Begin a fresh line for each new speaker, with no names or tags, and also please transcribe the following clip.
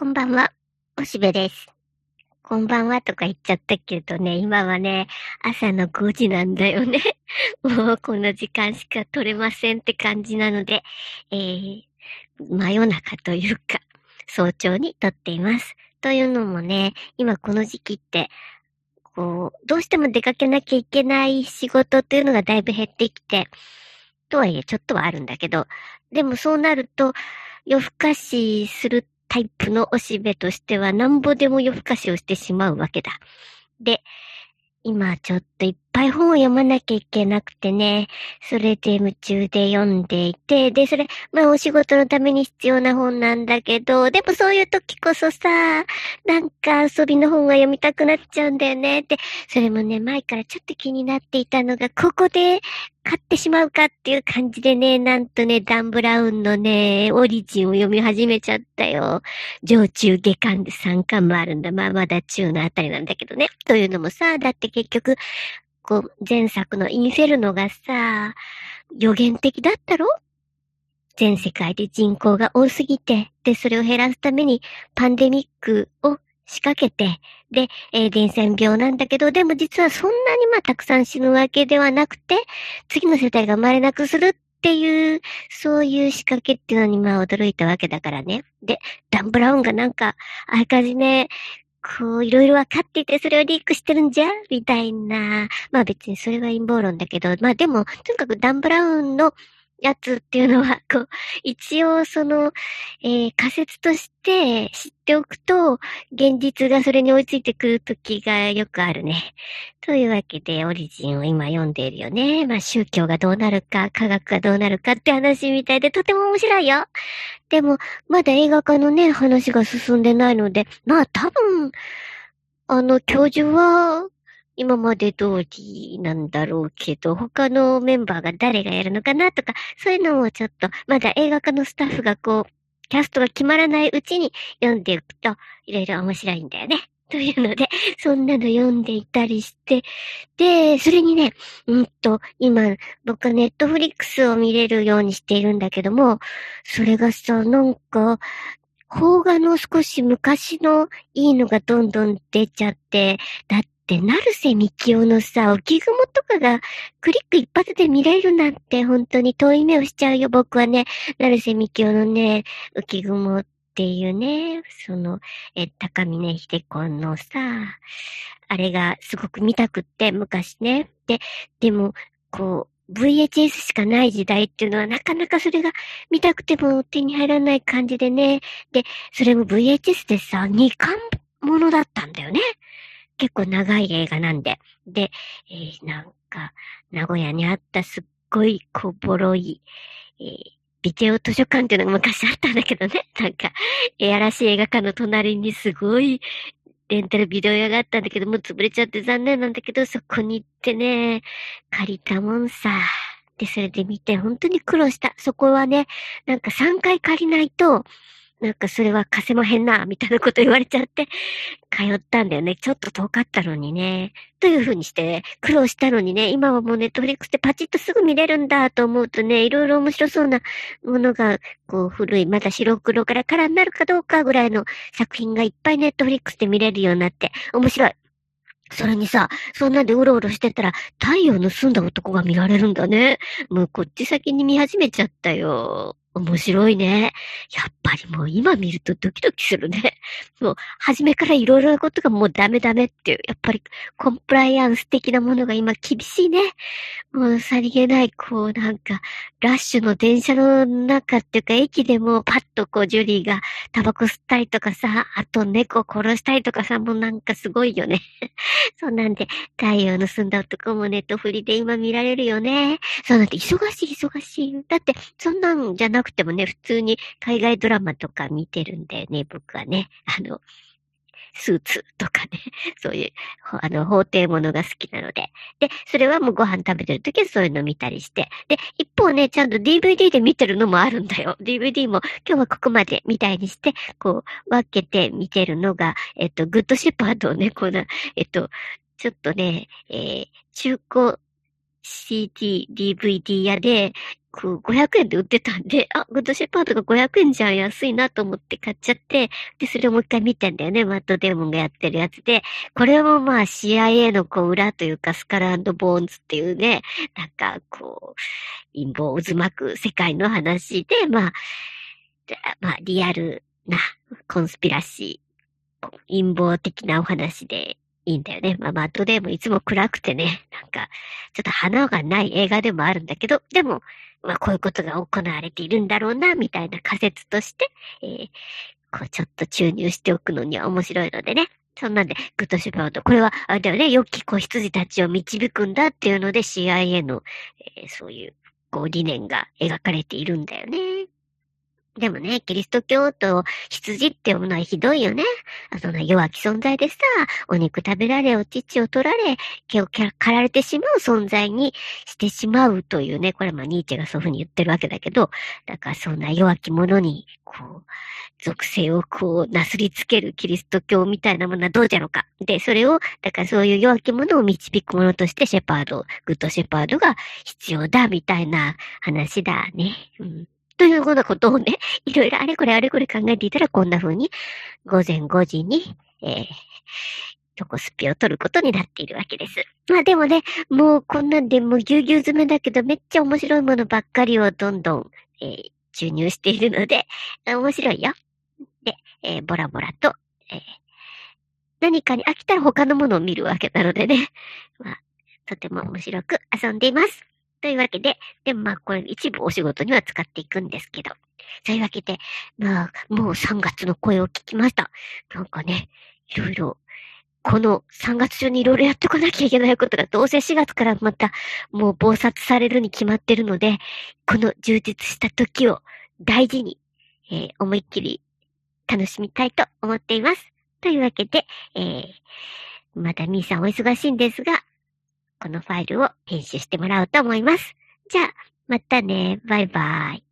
こんばんは、おしべです。こんばんはとか言っちゃったけどね、今はね、朝の5時なんだよね。もうこの時間しか取れませんって感じなので、えー、真夜中というか、早朝に撮っています。というのもね、今この時期って、こう、どうしても出かけなきゃいけない仕事というのがだいぶ減ってきて、とはいえちょっとはあるんだけど、でもそうなると、夜更かしするタイプのおしべとしては、なんぼでも夜更かしをしてしまうわけだ。で、今ちょっといっぱい本を読まなきゃいけなくてね、それで夢中で読んでいて、で、それ、まあお仕事のために必要な本なんだけど、でもそういう時こそさ、なんか遊びの本が読みたくなっちゃうんだよねって、それもね、前からちょっと気になっていたのが、ここで買ってしまうかっていう感じでね、なんとね、ダン・ブラウンのね、オリジンを読み始めちゃったよ。上中下巻で3巻もあるんだ。まあまだ中のあたりなんだけどね。というのもさ、だって結局、こ、前作のインフェルノがさ、予言的だったろ？全世界で人口が多すぎて、で、それを減らすためにパンデミックを仕掛けて、で、えー、伝染病なんだけど、でも実はそんなにまあたくさん死ぬわけではなくて、次の世代が生まれなくするっていう、そういう仕掛けっていうのにまあ驚いたわけだからね。で、ダン・ブラウンがなんか、あらかじめ、こう、いろいろ分かっていて、それをリークしてるんじゃ？みたいな。まあ別にそれは陰謀論だけど、まあでも、とにかくダン・ブラウンのやつっていうのは、こう、一応その、えー、仮説として知っておくと、現実がそれに追いついてくる時がよくあるね。というわけで、オリジンを今読んでいるよね。まあ、宗教がどうなるか、科学がどうなるかって話みたいで、とても面白いよ。でも、まだ映画化のね、話が進んでないので、まあ多分、あの、教授は、今まで通りなんだろうけど、他のメンバーが誰がやるのかなとか、そういうのもちょっと、まだ映画化のスタッフがこう、キャストが決まらないうちに読んでいくと、いろいろ面白いんだよね。というので、そんなの読んでいたりして、で、それにね、うんと、今、僕はネットフリックスを見れるようにしているんだけども、それがさ、なんか、邦画の少し昔のいいのがどんどん出ちゃって、だっ、成瀬みきおのさ、浮雲とかがクリック一発で見れるなんて本当に遠い目をしちゃうよ、僕はね。成瀬みきおのね、浮雲っていうね、その、え、高峰秀子のさ、あれがすごく見たくって、昔ね。で、でも、こう、VHS しかない時代っていうのはなかなかそれが見たくても手に入らない感じでね。で、それも VHS でさ、2巻ものだったんだよね。結構長い映画なんで。で、えー、なんか、名古屋にあったすっごい小ボロい、えー、ビデオ図書館っていうのが昔あったんだけどね。なんか、やらしい映画館の隣にすごいレンタルビデオ屋があったんだけど、もう潰れちゃって残念なんだけど、そこに行ってね、借りたもんさ。で、それで見て、本当に苦労した。そこはね、なんか3回借りないと、なんかそれは貸せまへんな、みたいなこと言われちゃって、通ったんだよね。ちょっと遠かったのにね。という風にして、苦労したのにね、今はもうネットフリックスでパチッとすぐ見れるんだと思うとね、いろいろ面白そうなものが、こう古い、まだ白黒からカラーになるかどうかぐらいの作品がいっぱいネットフリックスで見れるようになって、面白い。それにさ、そんなんでうろうろしてたら、太陽盗んだ男が見られるんだね。もうこっち先に見始めちゃったよ。面白いね。やっぱりもう今見るとドキドキするね。もう初めからいろいろなことがもうダメダメっていう、やっぱりコンプライアンス的なものが今厳しいね。もうさりげない、こうなんか、ラッシュの電車の中っていうか駅でもパッとこうジュリーがタバコ吸ったりとかさ、あと猫殺したりとかさ、もうなんかすごいよね。そうなんで、太陽盗んだ男もネットフリで今見られるよね。そうなんて忙しい忙しい。だって、そんなんじゃななくてもね、普通に海外ドラマとか見てるんだよね、僕はね。あの、スーツとかね、そういう、あの、法廷ものが好きなので。で、それはもうご飯食べてるときはそういうの見たりして。で、一方ね、ちゃんと DVD で見てるのもあるんだよ。DVD も今日はここまでみたいにして、こう、分けて見てるのが、えっと、グッドシェパードをね、こうな、えっと、ちょっとね、えー、中古 CD、DVD 屋で、こう、500円で売ってたんで、あ、グッドシェパードが500円じゃ、安いなと思って買っちゃって、で、それをもう一回見たんだよね、マットデーモンがやってるやつで、これもまあ CIA のこう、裏というか、スカラボーンズっていうね、なんかこう、陰謀渦巻く世界の話で、まあ、まあ、リアルなコンスピラシー、陰謀的なお話で、いいんだよね。まあ、マットデーもいつも暗くてね、なんか、ちょっと花がない映画でもあるんだけど、でも、まあ、こういうことが行われているんだろうな、みたいな仮説として、えー、こう、ちょっと注入しておくのには面白いのでね。そんなんで、グッドシュバード。これは、あれだよね、良き子羊たちを導くんだっていうので CIA の、えー、そういう、こう、理念が描かれているんだよね。でもね、キリスト教と羊って読むのはひどいよね。そんな弱き存在でさ、お肉食べられ、お乳を取られ、毛を刈られてしまう存在にしてしまうというね、これまあニーチェがそういうふうに言ってるわけだけど、だからそんな弱き者に、こう、属性をこう、なすりつけるキリスト教みたいなものはどうじゃろうか。で、それを、だからそういう弱き者を導く者としてシェパード、グッドシェパードが必要だ、みたいな話だね。うんというようなことをね、いろいろあれこれあれこれ考えていたらこんな風に午前5時に、えー、チョコスピを取ることになっているわけです。まあでもね、もうこんなんでもうぎゅうぎゅう詰めだけどめっちゃ面白いものばっかりをどんどん、えー、注入しているので、面白いよ。で、えー、ボラボラと、えー、何かに飽きたら他のものを見るわけなのでね。まあ、とても面白く遊んでいます。というわけで、でもまあこれ一部お仕事には使っていくんですけど。そういうわけで、まあ、もう3月の声を聞きました。なんかね、いろいろ、この3月中にいろいろやってこなきゃいけないことが、どうせ4月からまた、もう暴殺されるに決まってるので、この充実した時を大事に、えー、思いっきり楽しみたいと思っています。というわけで、えー、まだみーさんお忙しいんですが、このファイルを編集してもらおうと思います。じゃあ、またね。バイバイ。